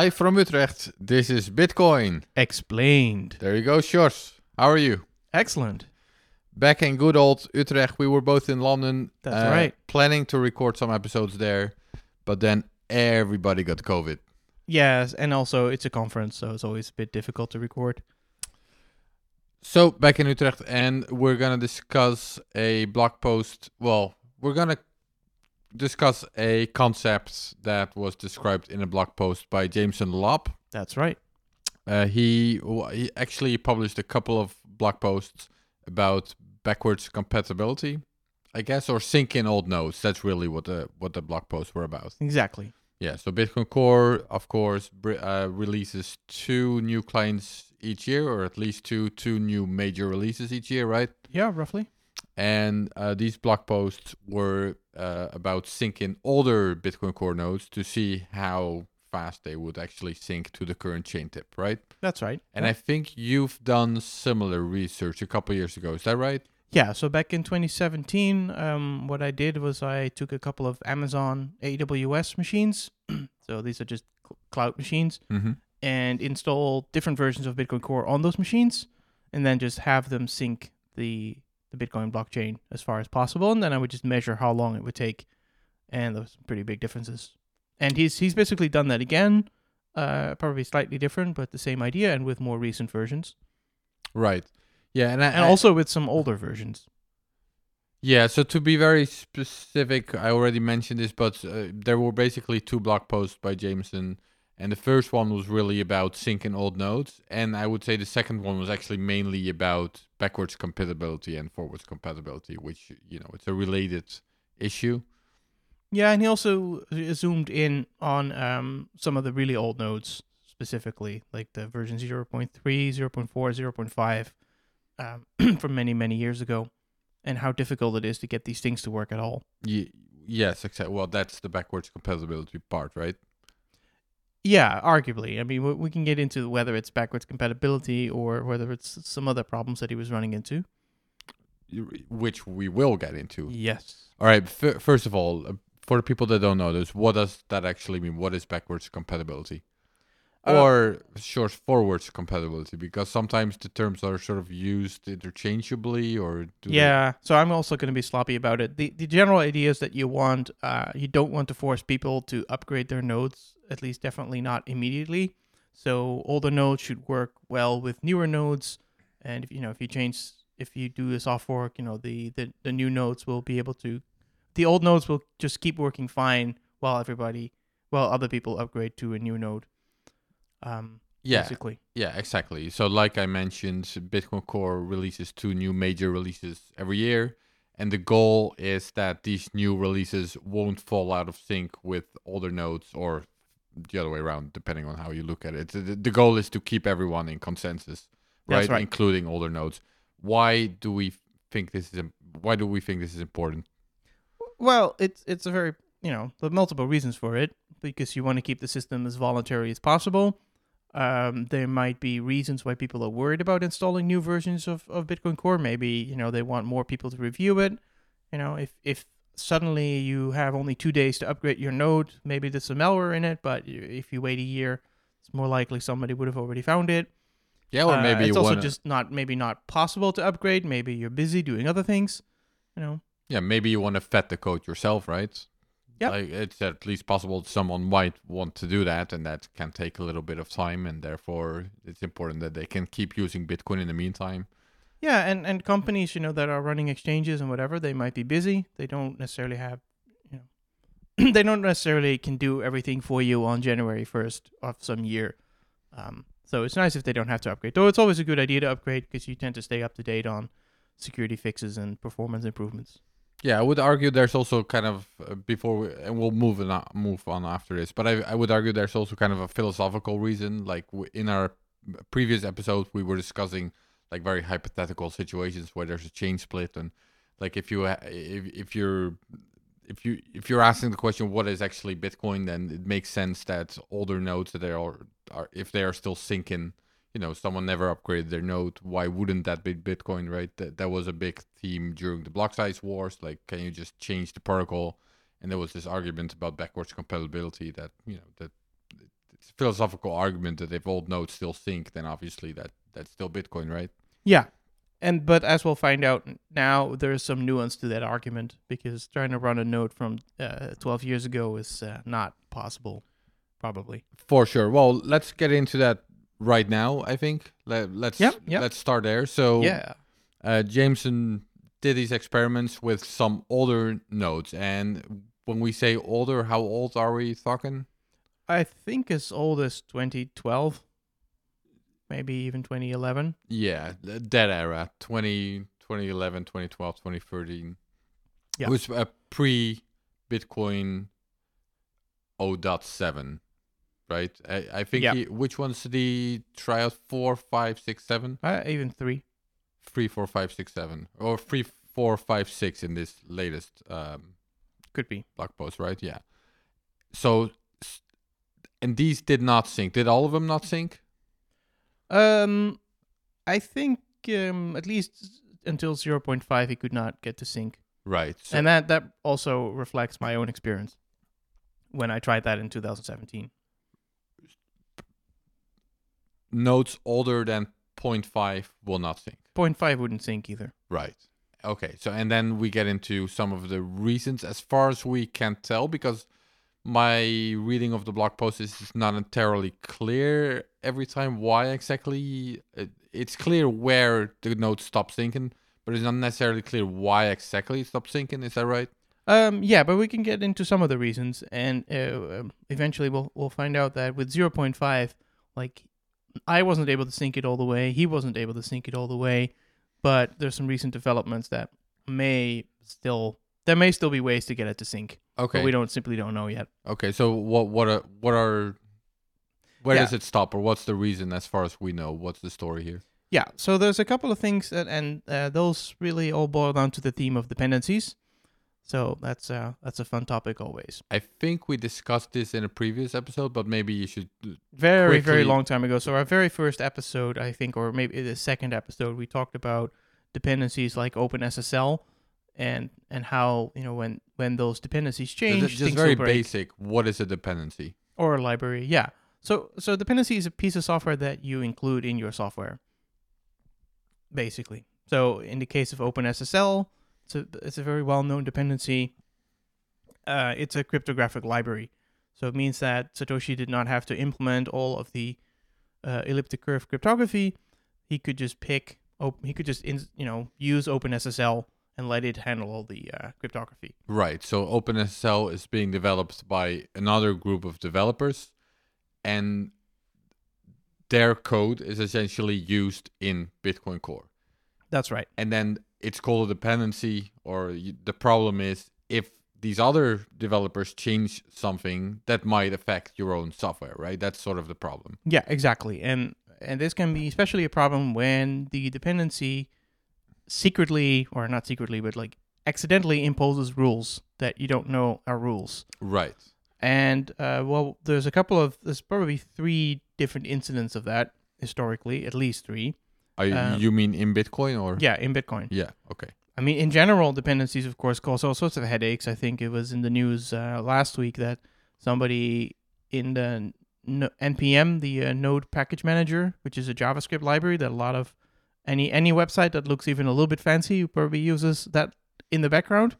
Live from Utrecht, this is Bitcoin. Explained. There you go, Sjors. How are you? Excellent. Back in good old Utrecht, we were both in London. uh, That's right. Planning to record some episodes there, but then everybody got COVID. Yes, and also it's a conference, so it's always a bit difficult to record. So back in Utrecht, and we're gonna discuss a blog post. Well, we're gonna discuss a concept that was described in a blog post by Jameson Lopp. That's right. Uh, he he actually published a couple of blog posts about backwards compatibility, I guess, or sync in old nodes. That's really what the what the blog posts were about. Exactly. Yeah. So Bitcoin Core, of course, uh, releases two new clients each year, or at least two two new major releases each year, right? Yeah, roughly. And uh, these blog posts were uh, about syncing older Bitcoin Core nodes to see how fast they would actually sync to the current chain tip, right? That's right. And I think you've done similar research a couple years ago. Is that right? Yeah, so back in 2017, um, what I did was I took a couple of Amazon AWS machines. so these are just cl- cloud machines, Mm-hmm. and install different versions of Bitcoin Core on those machines, and then just have them sync the the Bitcoin blockchain as far as possible. And then I would just measure how long it would take, and there was pretty big differences. And he's he's basically done that again, uh, probably slightly different, but the same idea, and with more recent versions, Right. Yeah, and I, and I- also with some older versions. yeah. So to be very specific, I already mentioned this, but uh, there were basically two blog posts by Jameson, and the first one was really about syncing old nodes, and I would say the second one was actually mainly about backwards compatibility and forwards compatibility, which you know it's a related issue. Yeah, and he also zoomed in on um, some of the really old nodes specifically, like the version 0.3, 0.4, 0.5 um, from many, many years ago, and how difficult it is to get these things to work at all. Ye- yes, exactly. Well, that's the backwards compatibility part, right? Yeah, arguably. I mean, we- can get into whether it's backwards compatibility or whether it's some other problems that he was running into. Which we will get into. Yes. All right. F- first of all, uh, for the people that don't know this, what does that actually mean? What is backwards compatibility? Uh, or short forwards compatibility? Because sometimes the terms are sort of used interchangeably, or do they- Yeah, so I'm also going to be sloppy about it. The the general idea is that you want uh you don't want to force people to upgrade their nodes, at least definitely not immediately. So older nodes should work well with newer nodes, and if you know if you change if you do a soft fork, you know the the, the new nodes will be able to the old nodes will just keep working fine while everybody while other people upgrade to a new node. Um yeah, basically. yeah, exactly. So, like I mentioned, Bitcoin Core releases two new major releases every year, and the goal is that these new releases won't fall out of sync with older nodes, or the other way around, depending on how you look at it. The, the goal is to keep everyone in consensus, right? That's right. Including older nodes. Why do we think this is? Why do we think this is important? Well, it's it's a very you know there are multiple reasons for it because you want to keep the system as voluntary as possible. Um, there might be reasons why people are worried about installing new versions of, of Bitcoin Core. Maybe you know they want more people to review it. You know, if if suddenly you have only two days to upgrade your node, maybe there's some malware in it. But if you wait a year, it's more likely somebody would have already found it. Yeah, or Uh, maybe it's you also want just not maybe not possible to upgrade. Maybe you're busy doing other things. You know. Yeah, maybe you want to vet the code yourself, right? Yep. Like it's at least possible someone might want to do that, and that can take a little bit of time, and therefore it's important that they can keep using Bitcoin in the meantime. Yeah, and, and companies, you know, that are running exchanges and whatever, they might be busy. They don't necessarily have, you know, they don't necessarily can do everything for you on January 1st of some year. Um, so it's nice if they don't have to upgrade. Though it's always a good idea to upgrade because you tend to stay up to date on security fixes and performance improvements. Yeah, I would argue there's also kind of uh, before, we, and we'll move on move on after this. But I I would argue there's also kind of a philosophical reason. Like w- in our previous episode, we were discussing like very hypothetical situations where there's a chain split, and like if you ha- if if you're if you if you're asking the question what is actually Bitcoin, then it makes sense that older nodes that are are if they are still syncing you know someone never upgraded their node why wouldn't that be bitcoin right that, that was a big theme during the block size wars like can you just change the protocol and there was this argument about backwards compatibility that you know that it's a philosophical argument that if old nodes still sync, then obviously that that's still Bitcoin, right? Yeah. And but as we'll find out now, there's some nuance to that argument because trying to run a node from uh, 12 years ago is uh, not possible, probably. For sure. Well, let's get into that right now. I think Let, let's yep. let's start there. So Yeah. uh, Jameson did these experiments with some older nodes, and when we say older, how old are we talking? I think as old as 2012, maybe even 2011. Yeah, th- that era 20, 2011, 2012, 2013. Yeah. It was a pre Bitcoin 0.7, right? I, I think Yeah. he, which ones did he try out? Four, five, six, seven? Uh, even three. Three, four, five, six, seven, or three, four, five, six in this latest um, Could be. blog post, right? Yeah. So, and these did not sync. Did all of them not sync? Um, I think um, at least until 0.5, he could not get to sync. Right. So, and that, that also reflects my own experience when I tried that in 2017. Nodes older than 0.5 will not sync. 0.5 wouldn't sync either. Right. Okay. So, and then we get into some of the reasons, as far as we can tell, because my reading of the blog post is not entirely clear every time why exactly. It's clear where the node stops syncing, but it's not necessarily clear why exactly it stops syncing. Is that right? Um, yeah, but we can get into some of the reasons, and uh, um, eventually we'll we'll find out that with 0.5, like I wasn't able to sync it all the way, he wasn't able to sync it all the way, but there's some recent developments that may still there may still be ways to get it to sync, Okay. but we don't simply don't know yet. Okay. So, what what are what are where Yeah. does it stop, or what's the reason, as far as we know? What's the story here? Yeah, so there's a couple of things that, and uh, those really all boil down to the theme of dependencies. So that's uh, that's a fun topic always. I think we discussed this in a previous episode, but maybe you should very very long time ago so our very first episode i think or maybe the second episode we talked about dependencies like openssl and and how you know when when those dependencies change just, just very basic. What is a dependency? or a library yeah so so dependency is a piece of software that you include in your software basically so in the case of openssl it's a, it's a very well-known dependency. Uh, it's a cryptographic library. So it means that satoshi did not have to implement all of the uh, elliptic curve cryptography. He could just pick op- he could just in, you know use openssl and let it handle all the uh, cryptography. Right. So OpenSSL is being developed by another group of developers, and their code is essentially used in Bitcoin Core. that's right. And then it's called a dependency, or the problem is if these other developers change something that might affect your own software, right? That's sort of the problem. Yeah, exactly. And and this can be especially a problem when the dependency secretly or not secretly but like accidentally imposes rules that you don't know are rules. Right. And uh, well, there's a couple of there's probably three different incidents of that historically, at least three. Um, you mean in Bitcoin or? Yeah, in Bitcoin. Yeah. Okay. I mean, in general, dependencies, of course, cause all sorts of headaches. I think it was in the news uh, last week that somebody in the N- NPM, the uh, Node Package Manager, which is a JavaScript library that a lot of any any website that looks even a little bit fancy probably uses that in the background.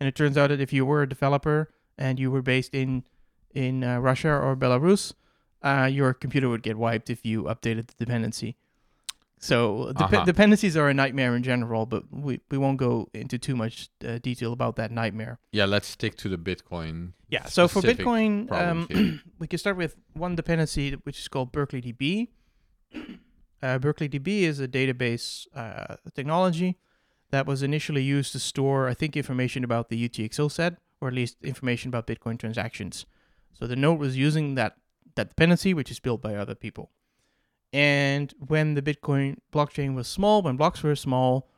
And it turns out that if you were a developer and you were based in in uh, Russia or Belarus, uh, your computer would get wiped if you updated the dependency. So dep- Uh-huh. dependencies are a nightmare in general, but we, we won't go into too much uh, detail about that nightmare. Yeah. Let's stick to the Bitcoin. Yeah. So for Bitcoin, um, we can start with one dependency which is called Berkeley DB. Uh, Berkeley DB is a database uh, technology that was initially used to store, I think, information about the UTXO set, or at least information about Bitcoin transactions. So the node was using that that dependency, which is built by other people. And when the Bitcoin blockchain was small, when blocks were small,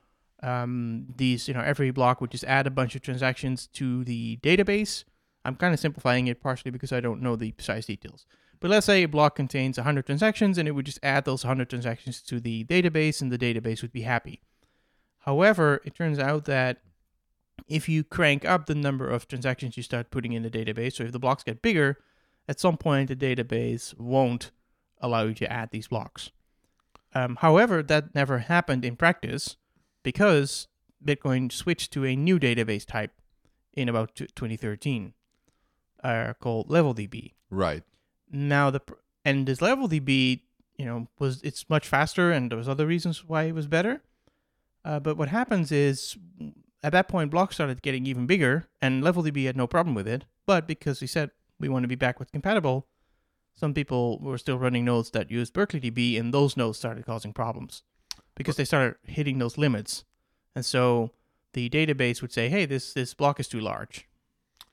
um, these, you know, every block would just add a bunch of transactions to the database. I'm kind of simplifying it partially because I don't know the precise details. But let's say a block contains 100 transactions and it would just add those 100 transactions to the database and the database would be happy. However, it turns out that if you crank up the number of transactions you start putting in the database, so if the blocks get bigger, at some point the database won't allow you to add these blocks. Um, however, that never happened in practice because Bitcoin switched to a new database type in about t- 2013 uh, called LevelDB. Right. Now the pr- and this LevelDB, you know, was it's much faster and there was other reasons why it was better. Uh, but what happens is at that point blocks started getting even bigger and LevelDB had no problem with it. But because we said we want to be backwards compatible, some people were still running nodes that used Berkeley DB and those nodes started causing problems because they started hitting those limits. And so the database would say, "Hey, this this block is too large."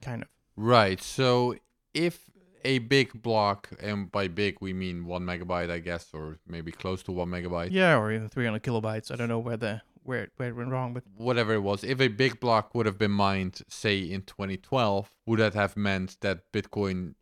Kind of. Right. So if a big block, and by big we mean one megabyte, I guess, or maybe close to one megabyte, Yeah, or even 300 kilobytes. I don't know where the where it, where it went wrong, but whatever it was, if a big block would have been mined, say in 2012, would that have meant that Bitcoin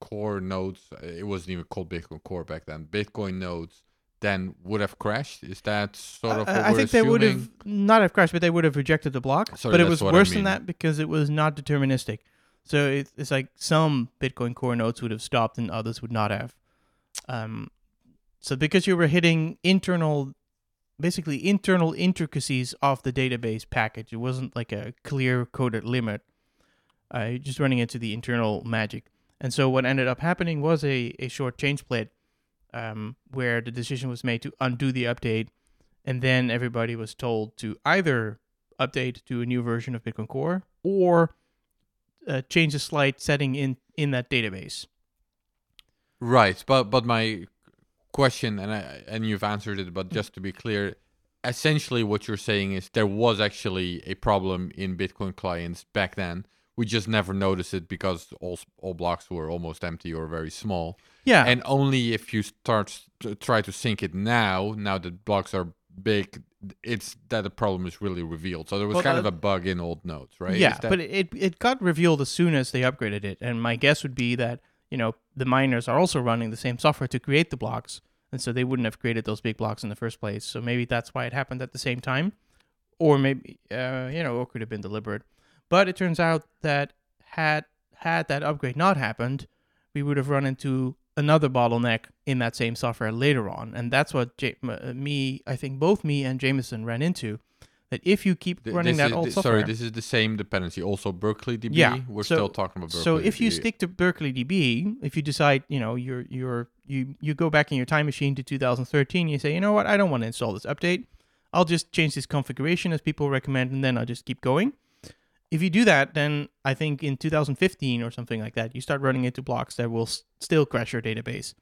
core nodes, uh, it wasn't even called Bitcoin core back then, Bitcoin nodes then would have crashed? Is that sort of I, what I we're think they would have not have crashed, but they would have rejected the block. Sorry, but it was what I worse mean. than that because it was not deterministic. So it's it's like some Bitcoin core nodes would have stopped and others would not have. Um, so because you were hitting internal, basically internal intricacies of the database package, it wasn't like a clear coded limit. Uh, just running into the internal magic. And so what ended up happening was a, a short chain split um, where the decision was made to undo the update. And then everybody was told to either update to a new version of Bitcoin Core or uh, change a slight setting in, in that database. Right, but but my question, and I, and you've answered it, but just to be clear, essentially what you're saying is there was actually a problem in Bitcoin clients back then. We just never noticed it because all all blocks were almost empty or very small. Yeah. And only if you start to try to sync it now, now that blocks are big, it's that the problem is really revealed. So there was Well, kind of uh, a bug in old nodes, right? Yeah, that- but it it got revealed as soon as they upgraded it, and my guess would be that you know the miners are also running the same software to create the blocks, and so they wouldn't have created those big blocks in the first place. So maybe that's why it happened at the same time, or maybe uh, you know it could have been deliberate. But it turns out that had had that upgrade not happened, we would have run into another bottleneck in that same software later on, and that's what J- uh, me, I think both me and Jameson ran into. That if you keep Th- running this that is- old th- software, Sorry, this is the same dependency. Also, Berkeley DB. Yeah, we're so- still talking about Berkeley. DB. So if you stick to Berkeley DB, if you decide, you know, you're you're you you go back in your time machine to 2013, you say, you know what, I don't want to install this update. I'll just change this configuration as people recommend, and then I'll just keep going. If you do that, then I think in 2015 or something like that, you start running into blocks that will s- still crash your database,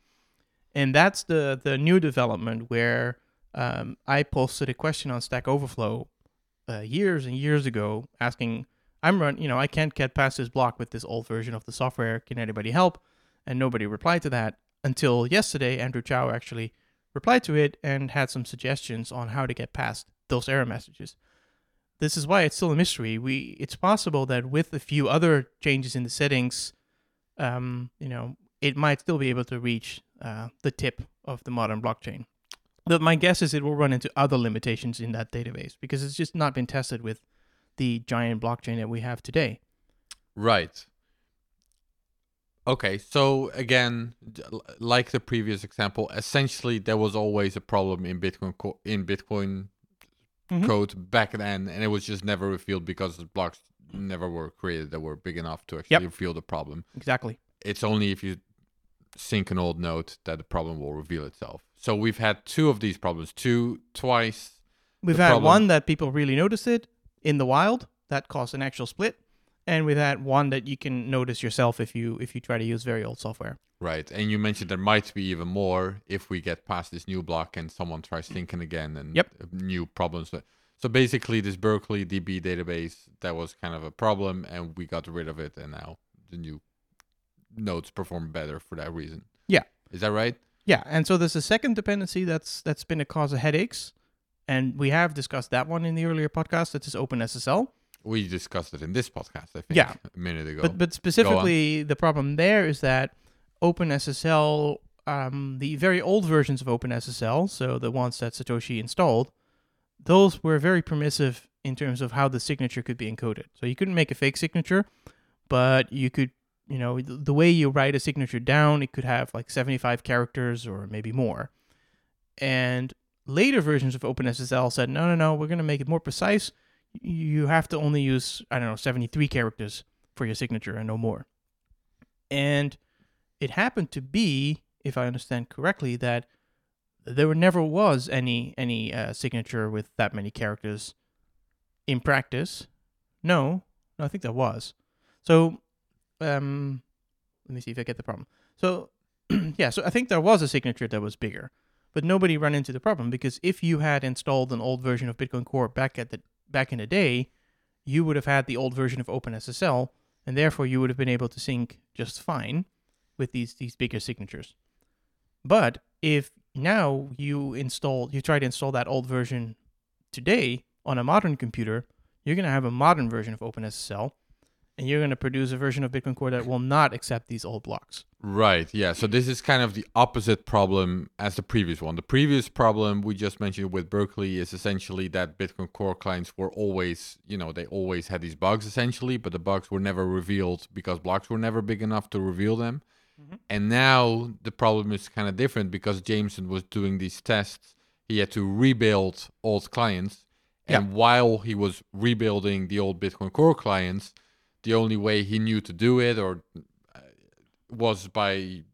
and that's the the new development where um, I posted a question on Stack Overflow uh, years and years ago asking I'm run, you know, I can't get past this block with this old version of the software. Can anybody help? And nobody replied to that until yesterday. Andrew Chow actually replied to it and had some suggestions on how to get past those error messages. This is why it's still a mystery. We, it's possible that with a few other changes in the settings, um, you know, it might still be able to reach uh, the tip of the modern blockchain. But my guess is it will run into other limitations in that database because it's just not been tested with the giant blockchain that we have today. Right. Okay, so again, like the previous example, essentially there was always a problem in Bitcoin co- in Bitcoin Mhm. code back then, and it was just never revealed because the blocks never were created that were big enough to actually reveal the problem. Exactly. It's only if you sync an old node that the problem will reveal itself. So we've had two of these problems, two twice. We've had problem- one that people really noticed it in the wild that caused an actual split, and we've had one that you can notice yourself if you if you try to use very old software. Right, and you mentioned there might be even more if we get past this new block and someone tries syncing again and Yep. new problems. So basically, this Berkeley DB database that was kind of a problem, and we got rid of it, and now the new nodes perform better for that reason. Yeah. is that right? Yeah, and so there's a second dependency that's that's been a cause of headaches, and we have discussed that one in the earlier podcast. That is OpenSSL. We discussed it in this podcast, I think, Yeah. a minute ago. But but specifically, the problem there is that OpenSSL, um, the very old versions of OpenSSL, so the ones that Satoshi installed, those were very permissive in terms of how the signature could be encoded. So you couldn't make a fake signature, but you could you know, the, way you write a signature down, it could have like 75 characters or maybe more. And later versions of OpenSSL said, no, no, no, we're going to make it more precise. You have to only use, I don't know, 73 characters for your signature and no more. And it happened to be, if I understand correctly, that there never was any any uh, signature with that many characters in practice. No, no, I think there was. So, um, let me see if I get the problem. So, yeah, so I think there was a signature that was bigger, but nobody ran into the problem because if you had installed an old version of Bitcoin Core back at the back in the day, you would have had the old version of OpenSSL, and therefore you would have been able to sync just fine with these these bigger signatures. But if now you install you try to install that old version today on a modern computer, you're going to have a modern version of OpenSSL and you're going to produce a version of Bitcoin Core that will not accept these old blocks. Right. Yeah. So this is kind of the opposite problem as the previous one. The previous problem we just mentioned with Berkeley is essentially that Bitcoin Core clients were always, you know, they always had these bugs essentially, but the bugs were never revealed because blocks were never big enough to reveal them. Mm-hmm. And now the problem is kind of different because Jameson was doing these tests. He had to rebuild old clients. And while he was rebuilding the old Bitcoin Core clients, the only way he knew to do it or uh, was by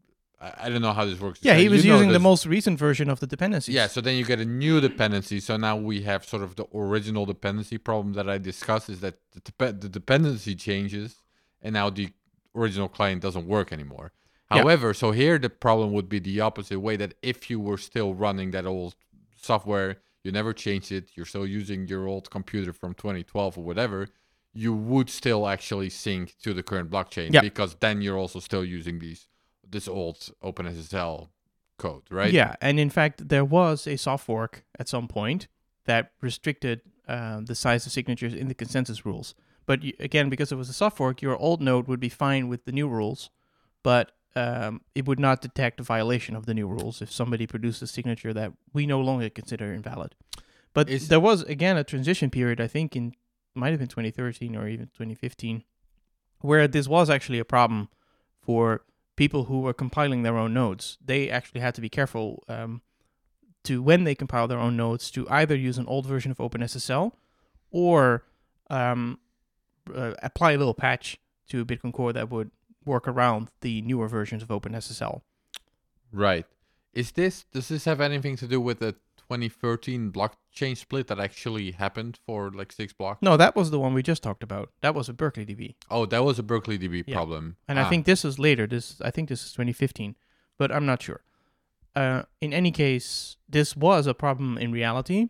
I don't know how this works. Yeah, he was you using the most recent version of the dependencies. Yeah, so then you get a new dependency. So now we have sort of the original dependency problem that I discussed is that the, the dependency changes and now the original client doesn't work anymore. However, yeah. so here the problem would be the opposite way that if you were still running that old software, you never changed it, you're still using your old computer from 2012 or whatever, you would still actually sync to the current blockchain yeah. because then you're also still using these this old OpenSSL code, right? Yeah, and in fact, there was a soft fork at some point that restricted uh, the size of signatures in the consensus rules. But you, again, because it was a soft fork, your old node would be fine with the new rules, but um, it would not detect a violation of the new rules if somebody produced a signature that we no longer consider invalid. But Is there was again a transition period, I think in might have been 2013 or even 2015, where this was actually a problem for people who were compiling their own nodes. They actually had to be careful um, to when they compile their own nodes to either use an old version of OpenSSL or um, uh, apply a little patch to Bitcoin Core that would work around the newer versions of OpenSSL. Right. Is this does this have anything to do with the 2013 blockchain split that actually happened for like six blocks? No, that was the one we just talked about. That was a Berkeley DB. Oh, that was a Berkeley DB yeah. problem. And ah. I think this is later. This I think this is 2015, but I'm not sure. Uh, in any case, this was a problem in reality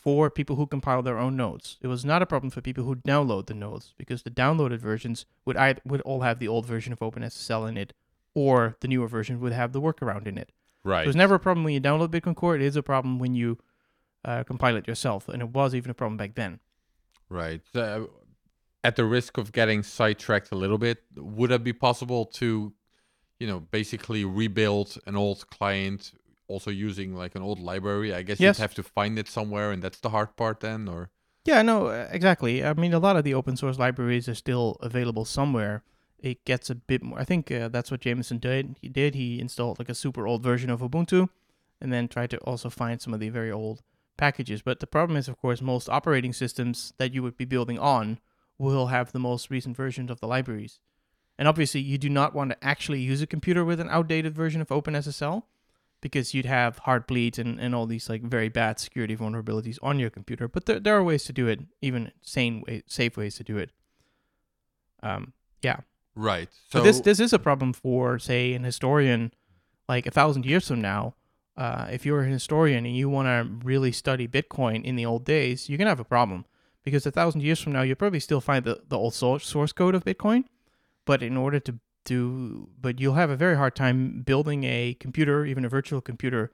for people who compile their own nodes. It was not a problem for people who download the nodes because the downloaded versions would either, would all have the old version of OpenSSL in it, or the newer version would have the workaround in it. Right. So it's never a problem when you download Bitcoin Core. It is a problem when you uh, compile it yourself, and it was even a problem back then. Right. So, at the risk of getting sidetracked a little bit, would it be possible to, you know, basically rebuild an old client also using like an old library. I guess yes. you'd have to find it somewhere, and that's the hard part then, or. Yeah, no, exactly. I mean, a lot of the open source libraries are still available somewhere. It gets a bit more. I think uh, that's what Jameson did. He did. He installed like a super old version of Ubuntu, and then tried to also find some of the very old packages. But the problem is, of course, most operating systems that you would be building on will have the most recent versions of the libraries. And obviously, you do not want to actually use a computer with an outdated version of OpenSSL because you'd have Heartbleed and, and all these like very bad security vulnerabilities on your computer. But there, there are ways to do it, even sane way, safe ways to do it. Um, yeah. Right. So this this is a problem for say an historian, like a thousand years from now. Uh, if you're a historian and you want to really study Bitcoin in the old days, you're gonna have a problem because a thousand years from now, you'll probably still find the, the old source code of Bitcoin. But in order to do, but you'll have a very hard time building a computer, even a virtual computer,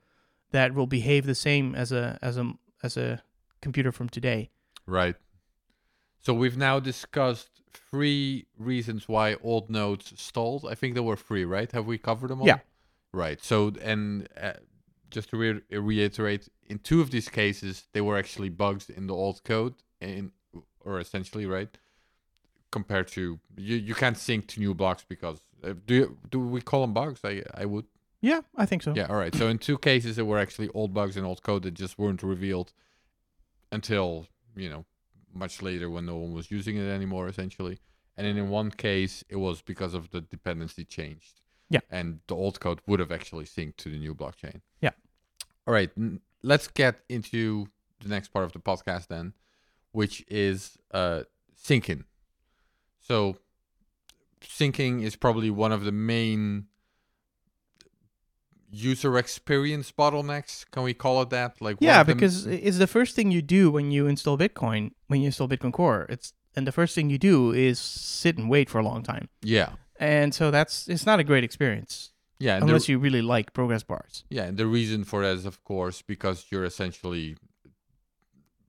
that will behave the same as a as a as a computer from today. Right. So we've now discussed three reasons why old nodes stalled. I think there were three, right? Have we covered them all? Yeah. Right. So and uh, just to re- reiterate, in two of these cases, they were actually bugs in the old code, in or essentially right compared to you you can't sync to new blocks because uh, do you, do we call them bugs? I I would. Yeah, I think so. Yeah. All right. So in two cases, there were actually old bugs and old code that just weren't revealed until you know much later when no one was using it anymore, essentially. And then in one case, it was because of the dependency changed. Yeah. And the old code would have actually synced to the new blockchain. Yeah. All right. n- Let's get into the next part of the podcast then, which is uh, syncing. So, syncing is probably one of the main user experience bottlenecks. Can we call it that? Like, Yeah, because it's the first thing you do when you install Bitcoin, when you install Bitcoin Core. It's and the first thing you do is sit and wait for a long time. yeah, And so that's it's not a great experience yeah, and the- unless you really like progress bars. Yeah, and the reason for that is, of course, because you're essentially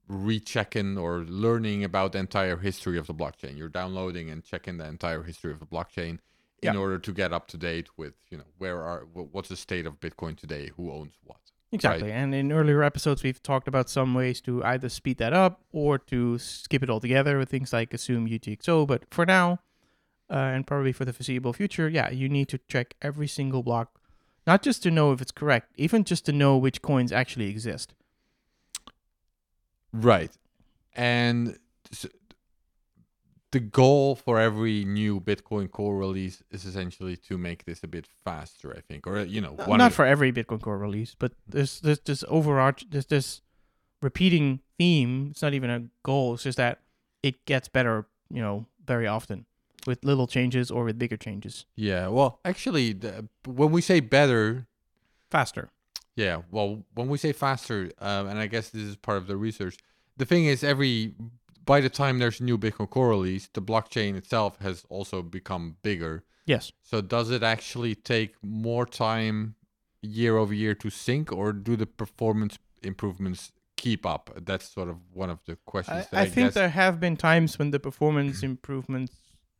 rechecking or learning about the entire history of the blockchain. You're downloading and checking the entire history of the blockchain in Yeah. order to get up to date with, you know, where are what's the state of Bitcoin today, who owns what. Exactly. And in earlier episodes, we've talked about some ways to either speed that up or to skip it altogether with things like assume UTXO. But for now, uh, and probably for the foreseeable future, yeah, you need to check every single block, not just to know if it's correct, even just to know which coins actually exist. Right. And s- the goal for every new Bitcoin core release is essentially to make this a bit faster, I think. Or, you know, Uh, one not for every Bitcoin Core release, but there's this this overarch this this repeating theme. It's not even a goal. It's just that it gets better, you know, very often with little changes or with bigger changes, Yeah, well, actually, the, when we say better, faster. Yeah, well, when we say faster, um, and I guess this is part of the research, the thing is, every by the time there's a new Bitcoin core release, the blockchain itself has also become bigger. Yes. So, does it actually take more time year over year to sync, or do the performance improvements keep up? That's sort of one of the questions. I, that I think guess- there have been times when the performance improvements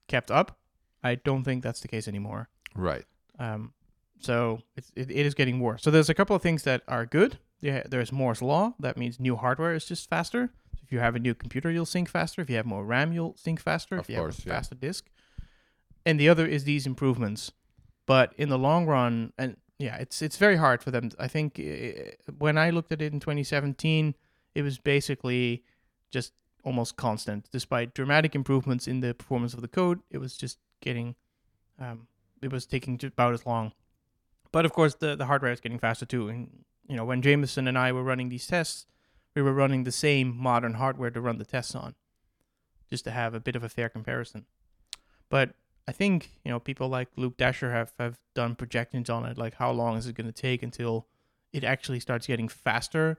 kept up. I don't think that's the case anymore. right. Um, so it's, it, it is getting worse. So there's a couple of things that are good. Yeah, there's Moore's law. That means new hardware is just faster. If you have a new computer, you'll sync faster. If you have more RAM, you'll sync faster. Of if you course, have a yeah. faster disk. And the other is these improvements. But in the long run, and yeah, it's it's very hard for them. I think uh, when I looked at it in 2017, it was basically just almost constant, despite dramatic improvements in the performance of the code. It was just getting, um, it was taking about as long. But of course, the the hardware is getting faster too. And you know, when Jameson and I were running these tests, we were running the same modern hardware to run the tests on, just to have a bit of a fair comparison. But I think you know people like Luke Dashjr have have done projections on it, like how long is it going to take until it actually starts getting faster,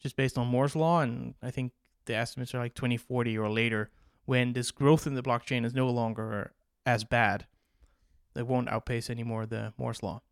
just based on Moore's law. And I think the estimates are like 2040 or later, when this growth in the blockchain is no longer as bad. It won't outpace anymore the Moore's law.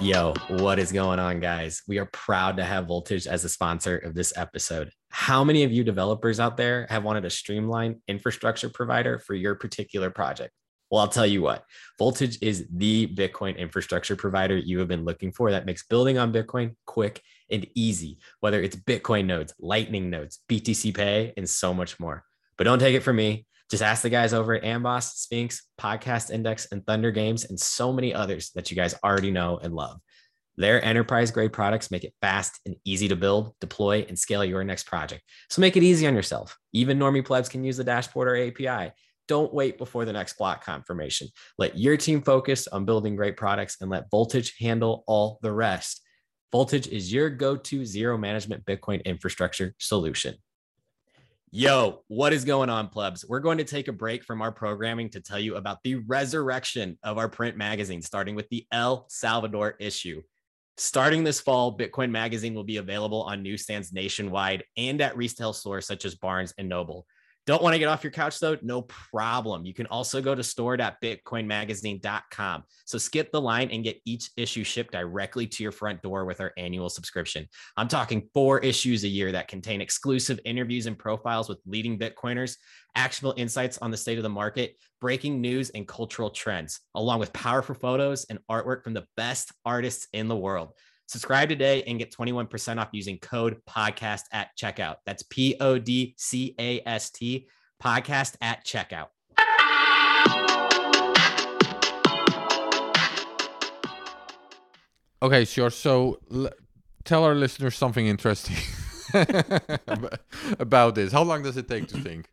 Yo, what is going on, guys? We are proud to have Voltage as a sponsor of this episode. How many of you developers out there have wanted a streamlined infrastructure provider for your particular project? Well, I'll tell you what, Voltage is the Bitcoin infrastructure provider you have been looking for that makes building on Bitcoin quick and easy, whether it's Bitcoin nodes, Lightning nodes, BTC Pay, and so much more. But don't take it from me. Just ask the guys over at Amboss, Sphinx, Podcast Index, and Thunder Games, and so many others that you guys already know and love. Their enterprise grade products make it fast and easy to build, deploy, and scale your next project. So make it easy on yourself. Even normie plebs can use the dashboard or API. Don't wait before the next block confirmation. Let your team focus on building great products and let Voltage handle all the rest. Voltage is your go to zero management Bitcoin infrastructure solution. Yo, what is going on, plebs? We're going to take a break from our programming to tell you about the resurrection of our print magazine, starting with the El Salvador issue. Starting this fall, Bitcoin Magazine will be available on newsstands nationwide and at retail stores such as Barnes and Noble. Don't want to get off your couch though? No problem. You can also go to store.bitcoinmagazine.com. So skip the line and get each issue shipped directly to your front door with our annual subscription. I'm talking four issues a year that contain exclusive interviews and profiles with leading Bitcoiners, actionable insights on the state of the market, breaking news and cultural trends, along with powerful photos and artwork from the best artists in the world. Subscribe today and get 21% off using code podcast at checkout. That's P O D C A S T podcast at checkout. Okay, sure. So l- tell our listeners something interesting about this. How long does it take to sync?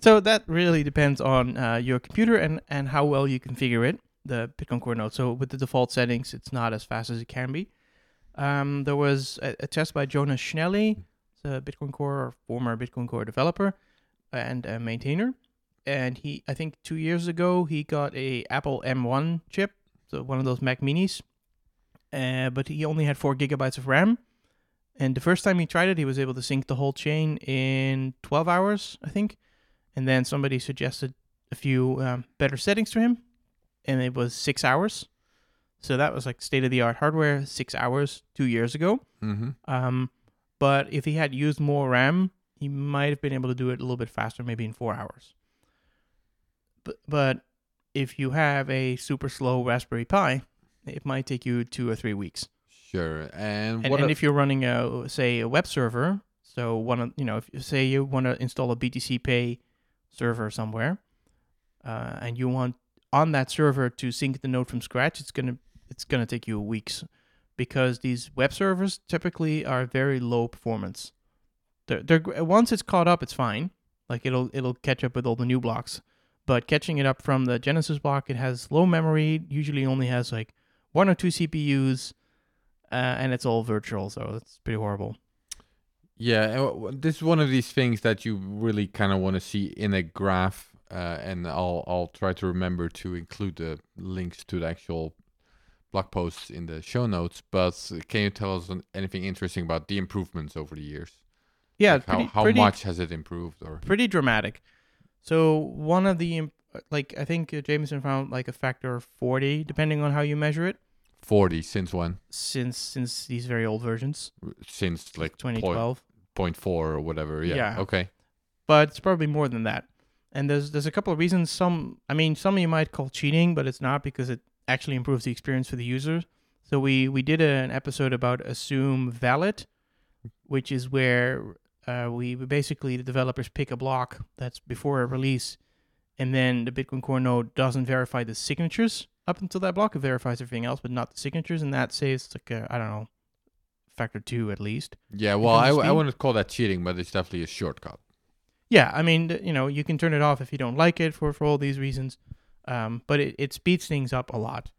So that really depends on uh, your computer and, and how well you configure it, the Bitcoin Core node. So with the default settings, it's not as fast as it can be. Um, there was a, a test by Jonas Schnelli, a Bitcoin Core or former Bitcoin Core developer and maintainer. And he, I think two years ago, he got a Apple M1 chip, so one of those Mac Minis. Uh, but he only had four gigabytes of RAM. And the first time he tried it, he was able to sync the whole chain in 12 hours, I think. And then somebody suggested a few um, better settings to him, and it was six hours. So that was like state of the art hardware, six hours two years ago. Mm-hmm. Um, but if he had used more RAM, he might have been able to do it a little bit faster, maybe in four hours. But but if you have a super slow Raspberry Pi, it might take you two or three weeks. Sure. And, And, what? and a- if you're running a say a web server, so one of you know, if say you want to install a BTC Pay server somewhere, uh, and you want on that server to sync the node from scratch, it's gonna it's gonna take you weeks because these web servers typically are very low performance. They're, they're once it's caught up, it's fine. Like it'll it'll catch up with all the new blocks, but catching it up from the Genesis block, it has low memory. Usually only has like one or two CPUs, uh, and it's all virtual, so it's pretty horrible. Yeah, this is one of these things that you really kind of want to see in a graph, uh, and I'll I'll try to remember to include the links to the actual blog posts in the show notes. But can you tell us anything interesting about the improvements over the years? Yeah, Like how pretty, how pretty, much has it improved? Or pretty dramatic. So one of the like I think uh, Jameson found like a factor of forty, depending on how you measure it, forty since when? since since these very old versions, Since like point, 2012. point four or whatever. Yeah. Yeah. Okay. but it's probably more than that. And there's there's a couple of reasons. Some, I mean, some you might call cheating, but it's not because it actually improves the experience for the user. So we we did an episode about assume valid, which is where uh, we basically the developers pick a block that's before a release, and then the Bitcoin Core node doesn't verify the signatures up until that block. It verifies everything else, but not the signatures, and that saves like a, I don't know, factor two at least. Yeah. Well, I, I wouldn't call that cheating, but it's definitely a shortcut. Yeah, I mean, you know, you can turn it off if you don't like it for, for all these reasons, um, but it, it speeds things up a lot.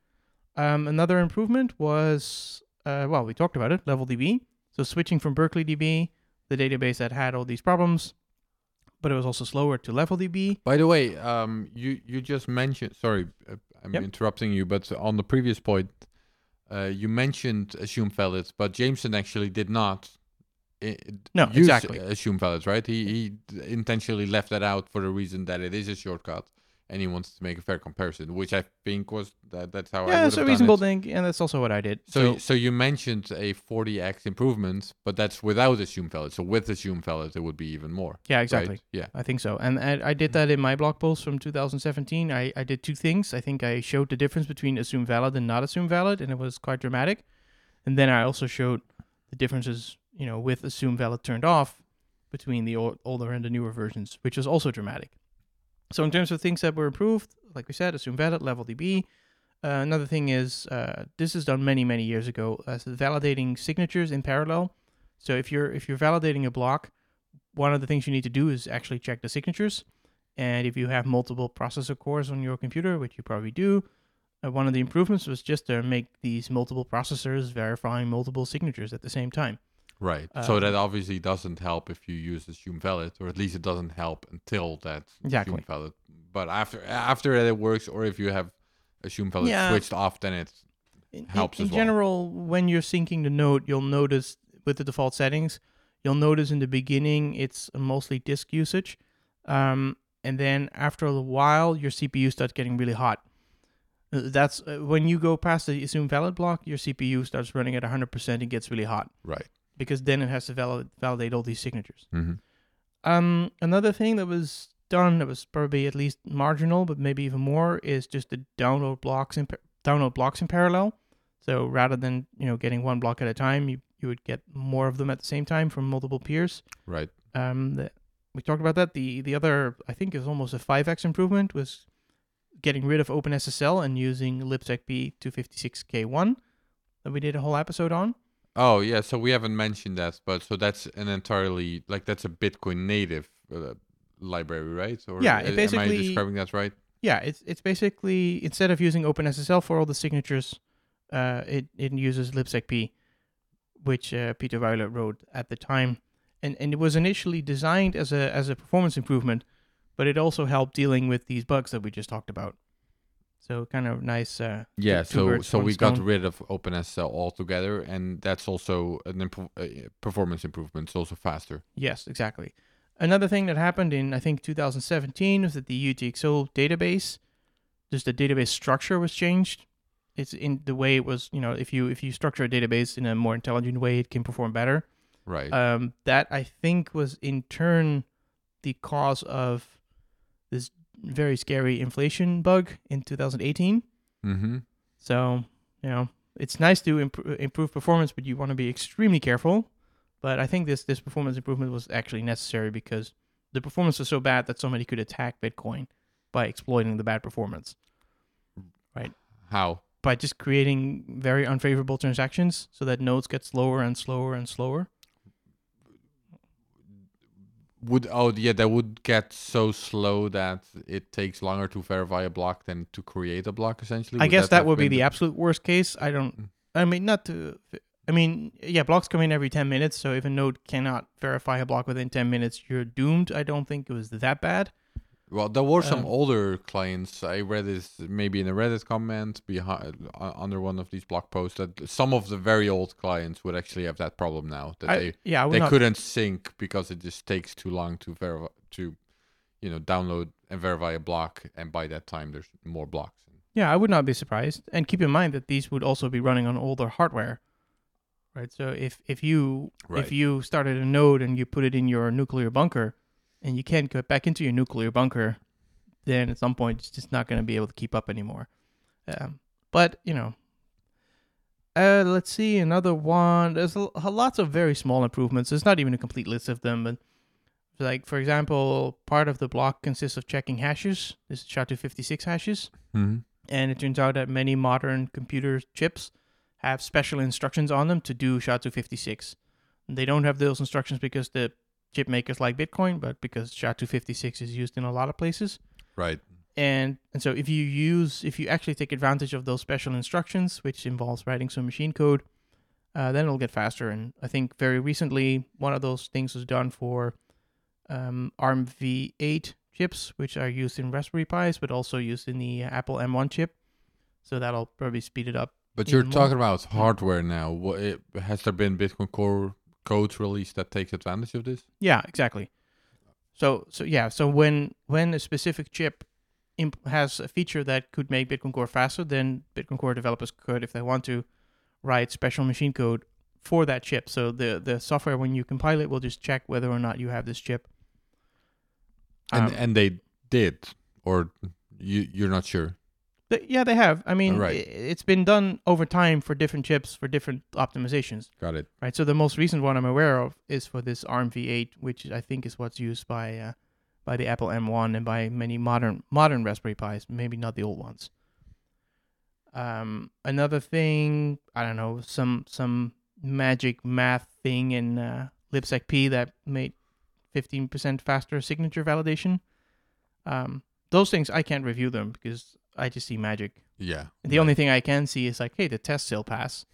Um, another improvement was, uh, well, we talked about it, LevelDB. So switching from Berkeley DB, the database that had all these problems, but it was also slower to LevelDB. By the way, um, you you just mentioned. Sorry, uh, I'm Yep. interrupting you, but on the previous point, uh, you mentioned assume valid, but Jameson actually did not. No, exactly. Assume valid, right? He he intentionally left that out for the reason that it is a shortcut, and he wants to make a fair comparison, which I think was that that's how I yeah, would it's a reasonable it. thing, and that's also what I did. So, so you mentioned a 40x improvement, but that's without assume valid. So with assume valid, it would be even more. yeah, right? exactly. Yeah. I think so. And I, I did that mm-hmm. in my blog post from 2017. I, I did two things. I think I showed the difference between assume valid and not assume valid, and it was quite dramatic. And then I also showed the differences, you know, with assume valid turned off between the old, older and the newer versions, which was also dramatic. So in terms of things that were improved, like we said, assume valid, level DB. Uh, another thing is uh, this is done many many years ago as validating signatures in parallel. So if you're if you're validating a block, one of the things you need to do is actually check the signatures. And if you have multiple processor cores on your computer, which you probably do, uh, one of the improvements was just to make these multiple processors verifying multiple signatures at the same time. Right. so Um, that obviously doesn't help if you use assume valid, or at least it doesn't help until that Exactly. assume valid. But after after that it works, or if you have assume valid Yeah. switched off, then it In, Helps in, in well. general, when you're syncing the node, you'll notice with the default settings, you'll notice in the beginning it's mostly disk usage. Um, and then after a while, your CPU starts getting really hot. Uh, That's uh, when you go past the assume valid block, your CPU starts running at 100% and gets really hot right. Because then it has to valid- validate all these signatures. hmm Um, another thing that was done that was probably at least marginal, but maybe even more, is just to download blocks in pa- download blocks in parallel. So rather than you know getting one block at a time, you you would get more of them at the same time from multiple peers. Right. Um, the, we talked about that. The the other I think is almost a five x improvement was getting rid of OpenSSL and using libsecp 256k1 that we did a whole episode on. Oh yeah, so we haven't mentioned that, but so that's an entirely like that's a Bitcoin native uh, library, right? Or Yeah, it a- am I describing that right? Yeah, it's it's basically instead of using OpenSSL for all the signatures, uh, it it uses libsecp, which uh, Pieter Wuille wrote at the time, and and it was initially designed as a as a performance improvement, but it also helped dealing with these bugs that we just talked about. So kind of nice. Uh, Yeah, so so we got rid of OpenSSL altogether, and that's also an impo- uh, performance improvement. It's also faster. Yes, exactly. Another thing that happened in I think 2017 was that the UTXO database, just the database structure was changed. It's in the way it was, you know, if you if you structure a database in a more intelligent way, it can perform better. Right. Um, that I think was in turn the cause of this very scary inflation bug in 2018. mm-hmm. So you know, it's nice to imp- improve performance, but you want to be extremely careful. But I think this this performance improvement was actually necessary because the performance was so bad that somebody could attack Bitcoin by exploiting the bad performance Right? How? by just creating very unfavorable transactions so that nodes get slower and slower and slower. Would oh yeah, that would get so slow that it takes longer to verify a block than to create a block. Essentially, I guess that have would be the absolute worst case. I don't. Mm. I mean, not to. I mean, yeah, blocks come in every ten minutes. So if a node cannot verify a block within ten minutes, you're doomed. I don't think it was that bad. Well, there were some Um, older clients. I read this maybe in a Reddit comment behind uh, under one of these blog posts that some of the very old clients would actually have that problem now that I, they yeah, they not, couldn't sync because it just takes too long to verify to you know download and verify a block, and by that time there's more blocks. Yeah, I would not be surprised. And keep in mind that these would also be running on older hardware, right? So if if you Right. if you started a node and you put it in your nuclear bunker, and you can't get back into your nuclear bunker, then at some point it's just not going to be able to keep up anymore. Um, but you know, uh, let's see another one. There's a, lots of very small improvements. There's not even a complete list of them, but like for example, part of the block consists of checking hashes. This is SHA-256 hashes Mm-hmm. and it turns out that many modern computer chips have special instructions on them to do SHA-256. They don't have those instructions because the chip makers like Bitcoin, but because SHA-256 is used in a lot of places. Right. And and so if you use if you actually take advantage of those special instructions, which involves writing some machine code, uh, then it'll get faster. And I think very recently one of those things was done for um, ARM v8 chips, which are used in Raspberry Pis, but also used in the Apple M1 chip. So that'll probably speed it up. But you're more? talking about hardware now. What it, has there been Bitcoin Core code release that takes advantage of this? Yeah, exactly. So so yeah, so when when a specific chip imp- has a feature that could make Bitcoin Core faster, then Bitcoin Core developers could, if they want to, write special machine code for that chip. So the the software when you compile it will just check whether or not you have this chip. And Um, and they did, or you you're not sure. Th- yeah, they have. I mean, Right. it's been done over time for different chips for different optimizations. Got it. right? So the most recent one I'm aware of is for this ARM v8, which I think is what's used by uh, by the Apple M1 and by many modern modern Raspberry Pis, maybe not the old ones. Um, another thing, I don't know, some some magic math thing in uh, libsecp that made 15% faster signature validation. Um, those things I can't review them because I just see magic. Yeah. The only thing I can see is like, hey, the test still pass,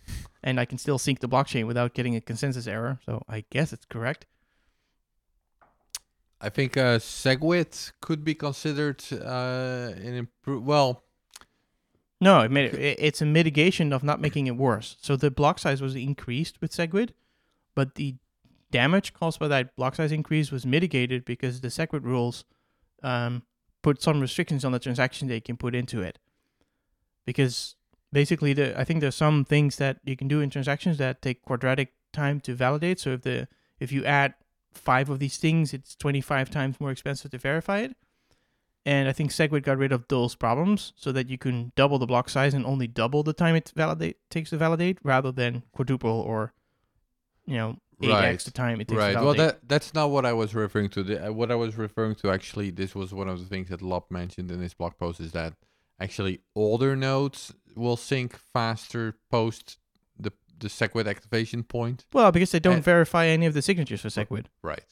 and I can still sync the blockchain without getting a consensus error. So I guess it's correct. I think uh, SegWit could be considered uh, an improve. Well, No, it made it, it's a mitigation of not making it worse. So the block size was increased with SegWit, but the damage caused by that block size increase was mitigated because the SegWit rules um, put some restrictions on the transaction they can put into it. Because basically, the I think there's some things that you can do in transactions that take quadratic time to validate. So if the if you add five of these things, it's 25 times more expensive to verify it. And I think SegWit got rid of those problems so that you can double the block size and only double the time it validate takes to validate rather than quadruple or you know 8x Right. time it takes right. Well, that that's not what I was referring to. The, uh, what I was referring to actually, this was one of the things that Lopp mentioned in his blog post is that actually older nodes will sync faster post the the SegWit activation point. well, because they don't uh, verify any of the signatures for SegWit. Right.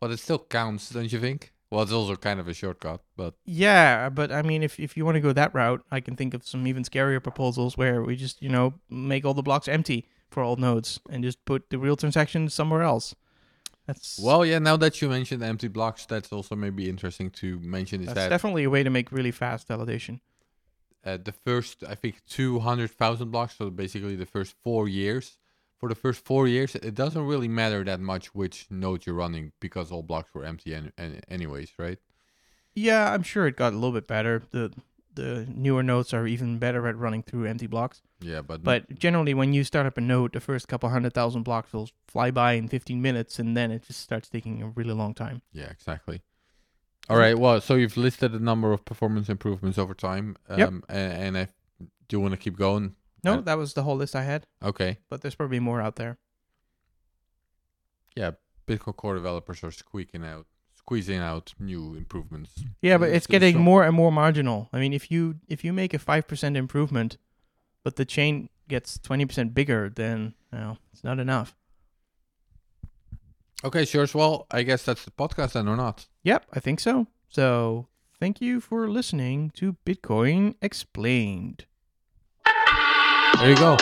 But it still counts, don't you think? Well, it's also kind of a shortcut, but Yeah, but I mean, if if you want to go that route, I can think of some even scarier proposals where we just you know make all the blocks empty for all nodes and just put the real transactions somewhere else. That's well, yeah. Now that you mentioned empty blocks, that's also maybe interesting to mention. Is that's that definitely a way to make really fast validation. uh, the first, I think, two hundred thousand blocks, so basically the first four years. For the first four years, it doesn't really matter that much which node you're running because all blocks were empty and, and anyways, right? Yeah, I'm sure it got a little bit better. The the newer nodes are even better at running through empty blocks. Yeah, but But generally, when you start up a node, the first couple hundred thousand blocks will fly by in 15 minutes, and then it just starts taking a really long time. Yeah, exactly. All right. Well, so you've listed a number of performance improvements over time. Um, Yep. And, and I do you want to keep going? No, Uh, that was the whole list I had, Okay. but there's probably more out there. Yeah, Bitcoin Core developers are squeaking out, squeezing out new improvements. Yeah, but It's- getting more and more marginal. I mean, if you if you make a five percent improvement, but the chain gets twenty percent bigger, then well, it's not enough. Okay, sure. Well, I guess that's the podcast then, or not? Yep, I think so. So thank you for listening to Bitcoin Explained. There you go.